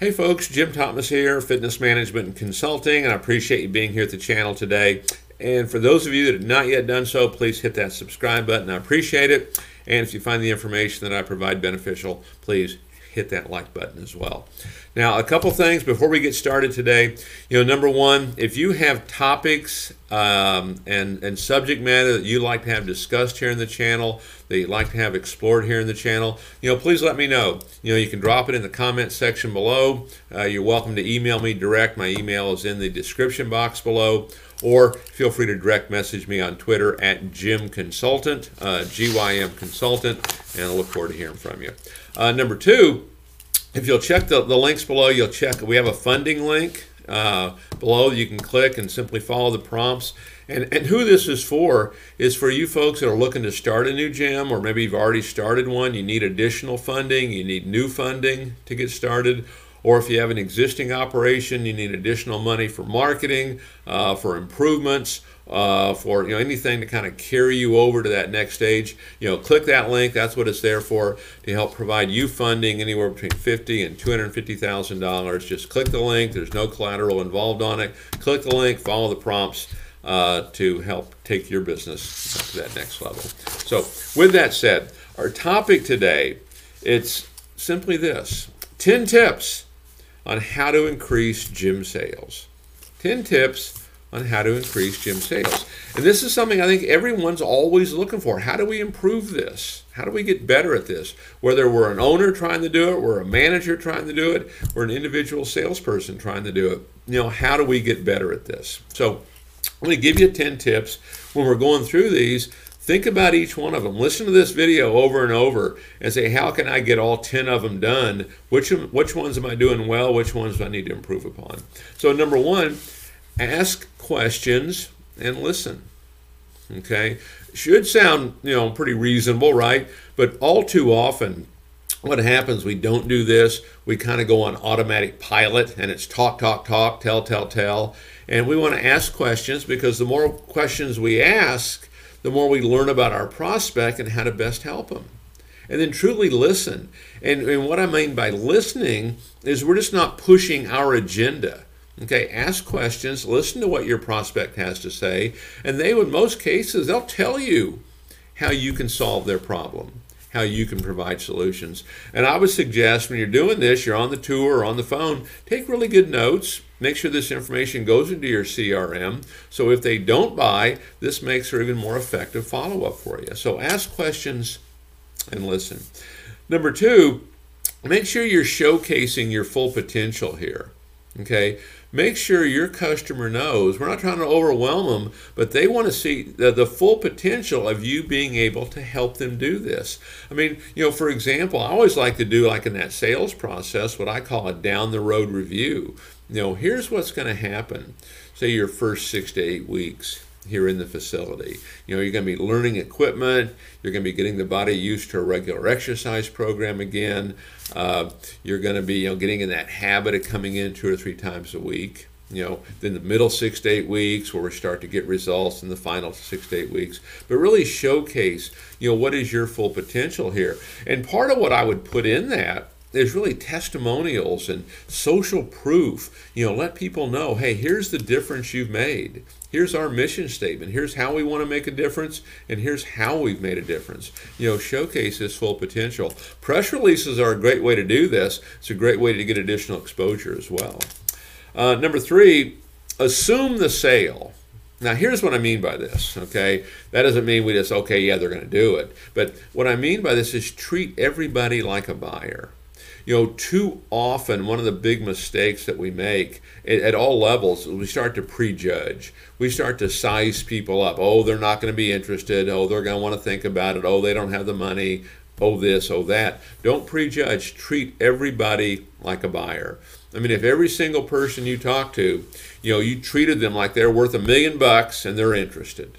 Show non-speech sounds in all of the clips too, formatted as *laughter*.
Hey folks, Jim Thomas here, Fitness Management and Consulting, and I appreciate you being here at the channel today. And for those of you that have not yet done so, please hit that subscribe button. I appreciate it. And if you find the information that I provide beneficial, please hit that like button as well. Now, a couple things before we get started today. You know, number one, if you have topics um, and, and subject matter that you'd like to have discussed here in the channel, that you'd like to have explored here in the channel, you know, please let me know. You know, you can drop it in the comment section below. Uh, you're welcome to email me direct. My email is in the description box below or feel free to direct message me on Twitter at Jim Consultant, uh, GYM Consultant, and I look forward to hearing from you. Uh, number two, if you'll check the, the links below, you'll check, we have a funding link uh, below you can click and simply follow the prompts. And, and who this is for is for you folks that are looking to start a new gym, or maybe you've already started one, you need additional funding, you need new funding to get started, or if you have an existing operation, you need additional money for marketing, uh, for improvements, uh, for you know anything to kind of carry you over to that next stage. You know, click that link. That's what it's there for to help provide you funding anywhere between fifty and two hundred fifty thousand dollars. Just click the link. There's no collateral involved on it. Click the link. Follow the prompts. Uh, to help take your business to that next level. So, with that said, our topic today it's simply this: ten tips on how to increase gym sales. 10 tips on how to increase gym sales. And this is something I think everyone's always looking for. How do we improve this? How do we get better at this? Whether we're an owner trying to do it, we're a manager trying to do it, we're an individual salesperson trying to do it. You know, how do we get better at this? So I'm going to give you 10 tips when we're going through these Think about each one of them. Listen to this video over and over and say, how can I get all 10 of them done? Which, which ones am I doing well? Which ones do I need to improve upon? So, number one, ask questions and listen. Okay? Should sound, you know, pretty reasonable, right? But all too often, what happens, we don't do this. We kind of go on automatic pilot and it's talk, talk, talk, tell, tell, tell. And we want to ask questions because the more questions we ask, the more we learn about our prospect and how to best help them. And then truly listen. And, and what I mean by listening is we're just not pushing our agenda. Okay, ask questions, listen to what your prospect has to say, and they, in most cases, they'll tell you how you can solve their problem how you can provide solutions. And I would suggest when you're doing this, you're on the tour or on the phone, take really good notes. Make sure this information goes into your CRM. So if they don't buy, this makes for even more effective follow up for you. So ask questions and listen. Number two, make sure you're showcasing your full potential here. Okay, make sure your customer knows we're not trying to overwhelm them, but they want to see the, the full potential of you being able to help them do this. I mean, you know, for example, I always like to do, like in that sales process, what I call a down the road review. You know, here's what's going to happen. Say your first six to eight weeks here in the facility. You know, you're going to be learning equipment. You're going to be getting the body used to a regular exercise program again. Uh, you're going to be, you know, getting in that habit of coming in two or three times a week. You know, then the middle six to eight weeks where we start to get results in the final six to eight weeks. But really showcase, you know, what is your full potential here. And part of what I would put in that there's really testimonials and social proof. You know, let people know, hey, here's the difference you've made. Here's our mission statement. Here's how we want to make a difference, and here's how we've made a difference. You know, showcase this full potential. Press releases are a great way to do this. It's a great way to get additional exposure as well. Uh, number three, assume the sale. Now, here's what I mean by this, okay? That doesn't mean we just, okay, yeah, they're going to do it. But what I mean by this is treat everybody like a buyer you know, too often one of the big mistakes that we make at, at all levels is we start to prejudge. We start to size people up. Oh, they're not going to be interested. Oh, they're going to want to think about it. Oh, they don't have the money. Oh, this, oh, that. Don't prejudge. Treat everybody like a buyer. I mean, if every single person you talk to, you know, you treated them like they're worth a million bucks and they're interested,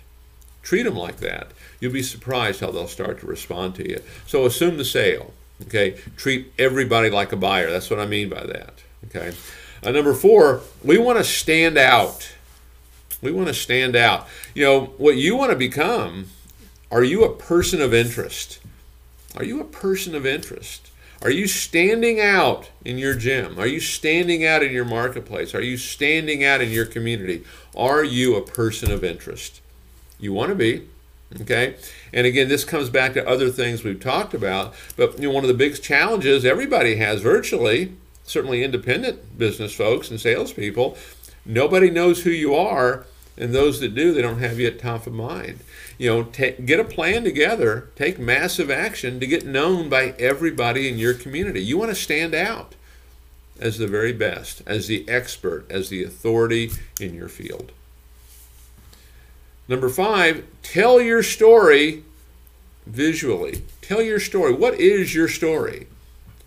treat them like that. You'll be surprised how they'll start to respond to you. So assume the sale. Okay, treat everybody like a buyer. That's what I mean by that. Okay, uh, number four, we want to stand out. We want to stand out. You know what you want to become. Are you a person of interest? Are you a person of interest? Are you standing out in your gym? Are you standing out in your marketplace? Are you standing out in your community? Are you a person of interest? You want to be. Okay, and again, this comes back to other things we've talked about. But you know, one of the big challenges everybody has, virtually, certainly independent business folks and salespeople, nobody knows who you are, and those that do, they don't have you at top of mind. You know, get a plan together, take massive action to get known by everybody in your community. You want to stand out as the very best, as the expert, as the authority in your field. Number five, tell your story visually. Tell your story. What is your story?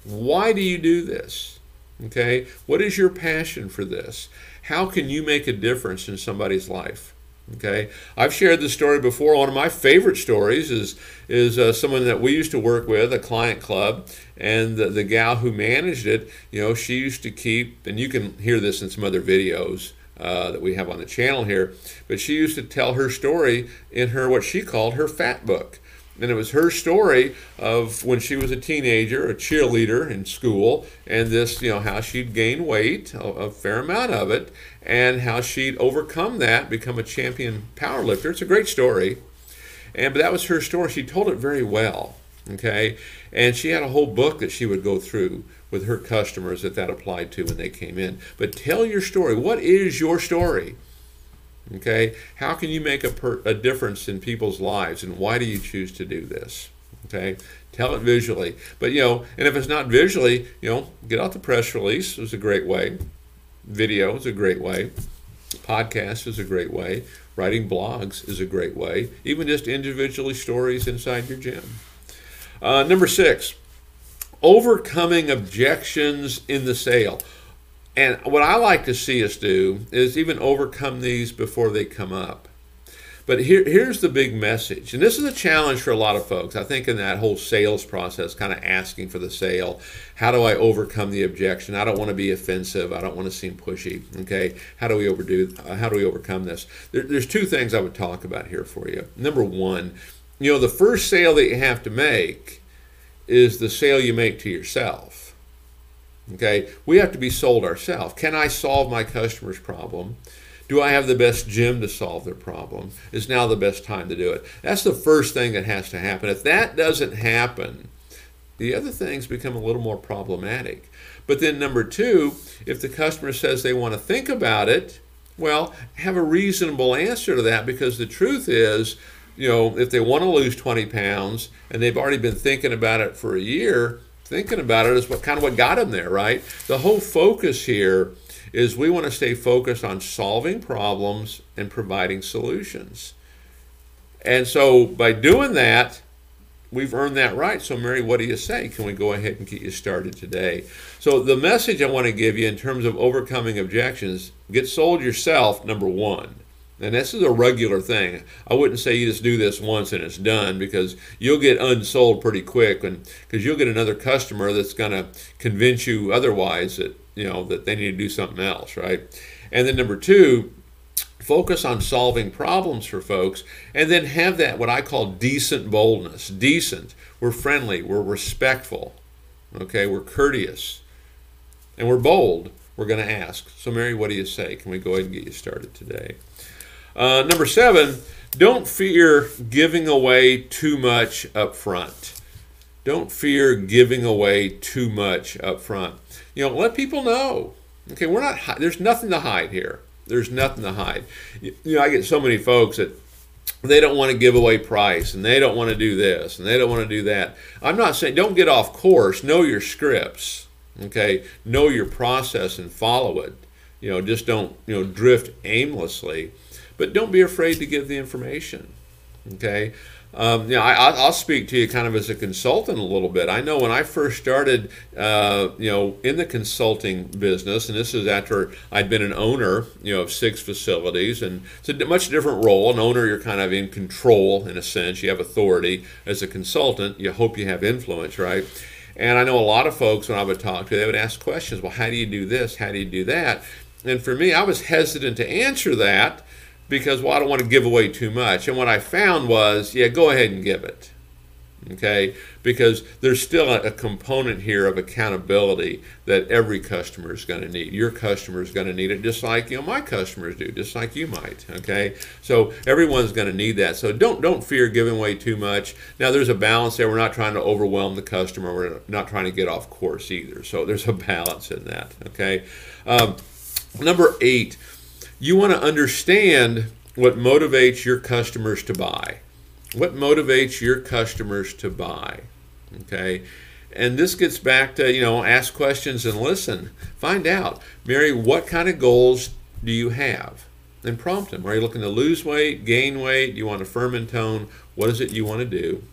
Why do you do this? Okay? What is your passion for this? How can you make a difference in somebody's life? Okay, I've shared this story before. One of my favorite stories is is uh, someone that we used to work with, a client club, and the, the gal who managed it. You know, she used to keep, and you can hear this in some other videos uh, that we have on the channel here. But she used to tell her story in her what she called her fat book. And it was her story of when she was a teenager, a cheerleader in school, and this, you know, how she'd gain weight, a, a fair amount of it, and how she'd overcome that, become a champion powerlifter. It's a great story. And but that was her story. She told it very well. Okay. And she had a whole book that she would go through with her customers that that applied to when they came in. But tell your story. What is your story? Okay, how can you make a, per, a difference in people's lives, and why do you choose to do this? Okay, tell it visually. But you know, and if it's not visually, you know, get out the press release is a great way. Video is a great way. Podcast is a great way. Writing blogs is a great way. Even just individually stories inside your gym. Uh, number six, overcoming objections in the sale. And what I like to see us do is even overcome these before they come up. But here, here's the big message, and this is a challenge for a lot of folks. I think in that whole sales process, kind of asking for the sale, how do I overcome the objection? I don't want to be offensive. I don't want to seem pushy. Okay, how do we overdo? Uh, how do we overcome this? There, there's two things I would talk about here for you. Number one, you know, the first sale that you have to make is the sale you make to yourself. Okay, we have to be sold ourselves. Can I solve my customer's problem? Do I have the best gym to solve their problem? Is now the best time to do it? That's the first thing that has to happen. If that doesn't happen, the other things become a little more problematic. But then, number two, if the customer says they want to think about it, well, have a reasonable answer to that because the truth is, you know, if they want to lose 20 pounds and they've already been thinking about it for a year, thinking about it is what kind of what got them there, right? The whole focus here is we want to stay focused on solving problems and providing solutions. And so by doing that, we've earned that right. So, Mary, what do you say? Can we go ahead and get you started today? So, the message I want to give you in terms of overcoming objections get sold yourself, number one. And this is a regular thing. I wouldn't say you just do this once and it's done because you'll get unsold pretty quick and because you'll get another customer that's going to convince you otherwise that, you know, that they need to do something else, right? And then number 2, focus on solving problems for folks and then have that what I call decent boldness. Decent. We're friendly, we're respectful. Okay? We're courteous. And we're bold. We're going to ask. So Mary, what do you say? Can we go ahead and get you started today? Uh, number seven, don't fear giving away too much up front. Don't fear giving away too much up front. You know, let people know. Okay, we're not. There's nothing to hide here. There's nothing to hide. You, you know, I get so many folks that they don't want to give away price and they don't want to do this and they don't want to do that. I'm not saying don't get off course. Know your scripts. Okay, know your process and follow it. You know, just don't you know drift aimlessly. But don't be afraid to give the information. Okay. Um, you know, I, will speak to you kind of as a consultant a little bit. I know when I first started, uh, you know, in the consulting business, and this is after I'd been an owner, you know, of six facilities, and it's a much different role. An owner, you're kind of in control in a sense. You have authority. As a consultant, you hope you have influence, right? And I know a lot of folks when I would talk to, they would ask questions. Well, how do you do this? How do you do that? And for me, I was hesitant to answer that because well, I don't want to give away too much. And what I found was, yeah, go ahead and give it. okay? Because there's still a, a component here of accountability that every customer is going to need. Your customer is going to need it just like you know my customers do, just like you might, okay? So everyone's going to need that. So don't don't fear giving away too much. Now there's a balance there. We're not trying to overwhelm the customer. We're not trying to get off course either. So there's a balance in that, okay? Um, number eight, you want to understand what motivates your customers to buy. What motivates your customers to buy? Okay. And this gets back to, you know, ask questions and listen. Find out, Mary, what kind of goals do you have? And prompt them. Are you looking to lose weight, gain weight? Do you want a firm in tone? What is it you want to do?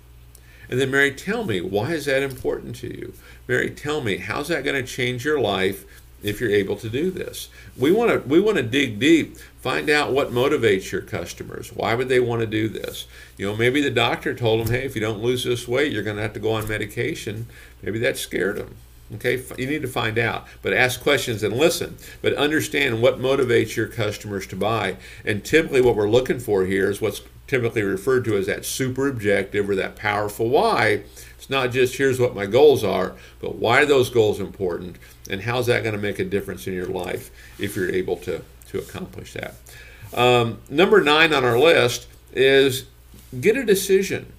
And then, Mary, tell me, why is that important to you? Mary, tell me, how's that going to change your life if you're able to do this. We want to we want to dig deep, find out what motivates your customers. Why would they want to do this? You know, maybe the doctor told them, "Hey, if you don't lose this weight, you're going to have to go on medication." Maybe that scared them. Okay, you need to find out, but ask questions and listen. But understand what motivates your customers to buy. And typically, what we're looking for here is what's typically referred to as that super objective or that powerful why. It's not just here's what my goals are, but why are those goals important, and how's that going to make a difference in your life if you're able to to accomplish that. Um, number nine on our list is get a decision.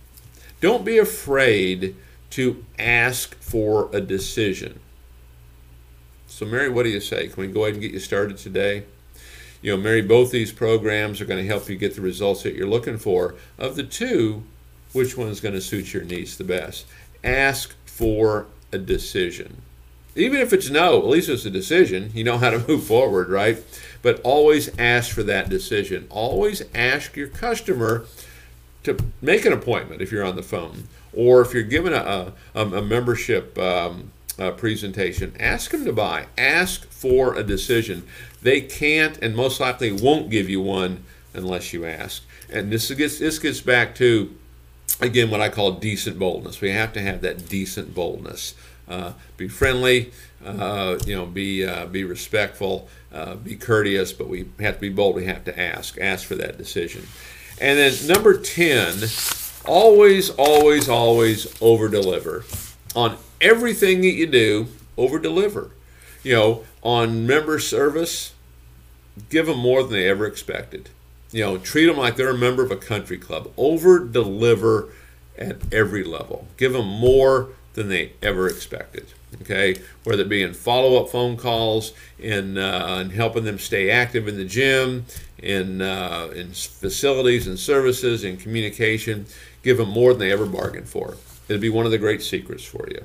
Don't be afraid to ask for a decision. So, Mary, what do you say? Can we go ahead and get you started today? You know, Mary, both these programs are going to help you get the results that you're looking for. Of the two, which one is going to suit your needs the best? Ask for a decision. Even if it's no, at least it's a decision. You know how to *laughs* move forward, right? But always ask for that decision. Always ask your customer to make an appointment if you're on the phone, or if you're given a, a, a membership um, uh, presentation, ask them to buy. Ask for a decision. They can't and most likely won't give you one unless you ask. And this gets this gets back to again what I call decent boldness. We have to have that decent boldness. Uh, be friendly, uh, you know, be uh, be respectful, uh, be courteous, but we have to be bold. We have to ask, ask for that decision. And then number ten, always, always, always over deliver on everything that you do. Over deliver. You know, on member service, give them more than they ever expected. You know, treat them like they're a member of a country club. Over deliver at every level. Give them more than they ever expected. Okay, whether it be in follow-up phone calls, in uh, in helping them stay active in the gym, in uh, in facilities and services, in communication, give them more than they ever bargained for. It'll be one of the great secrets for you.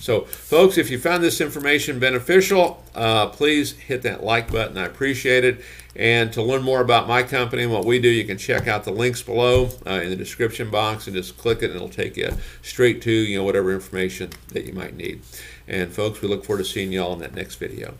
So, folks, if you found this information beneficial, uh, please hit that like button. I appreciate it. And to learn more about my company and what we do, you can check out the links below uh, in the description box and just click it, and it'll take you straight to you know whatever information that you might need. And folks, we look forward to seeing you all in that next video.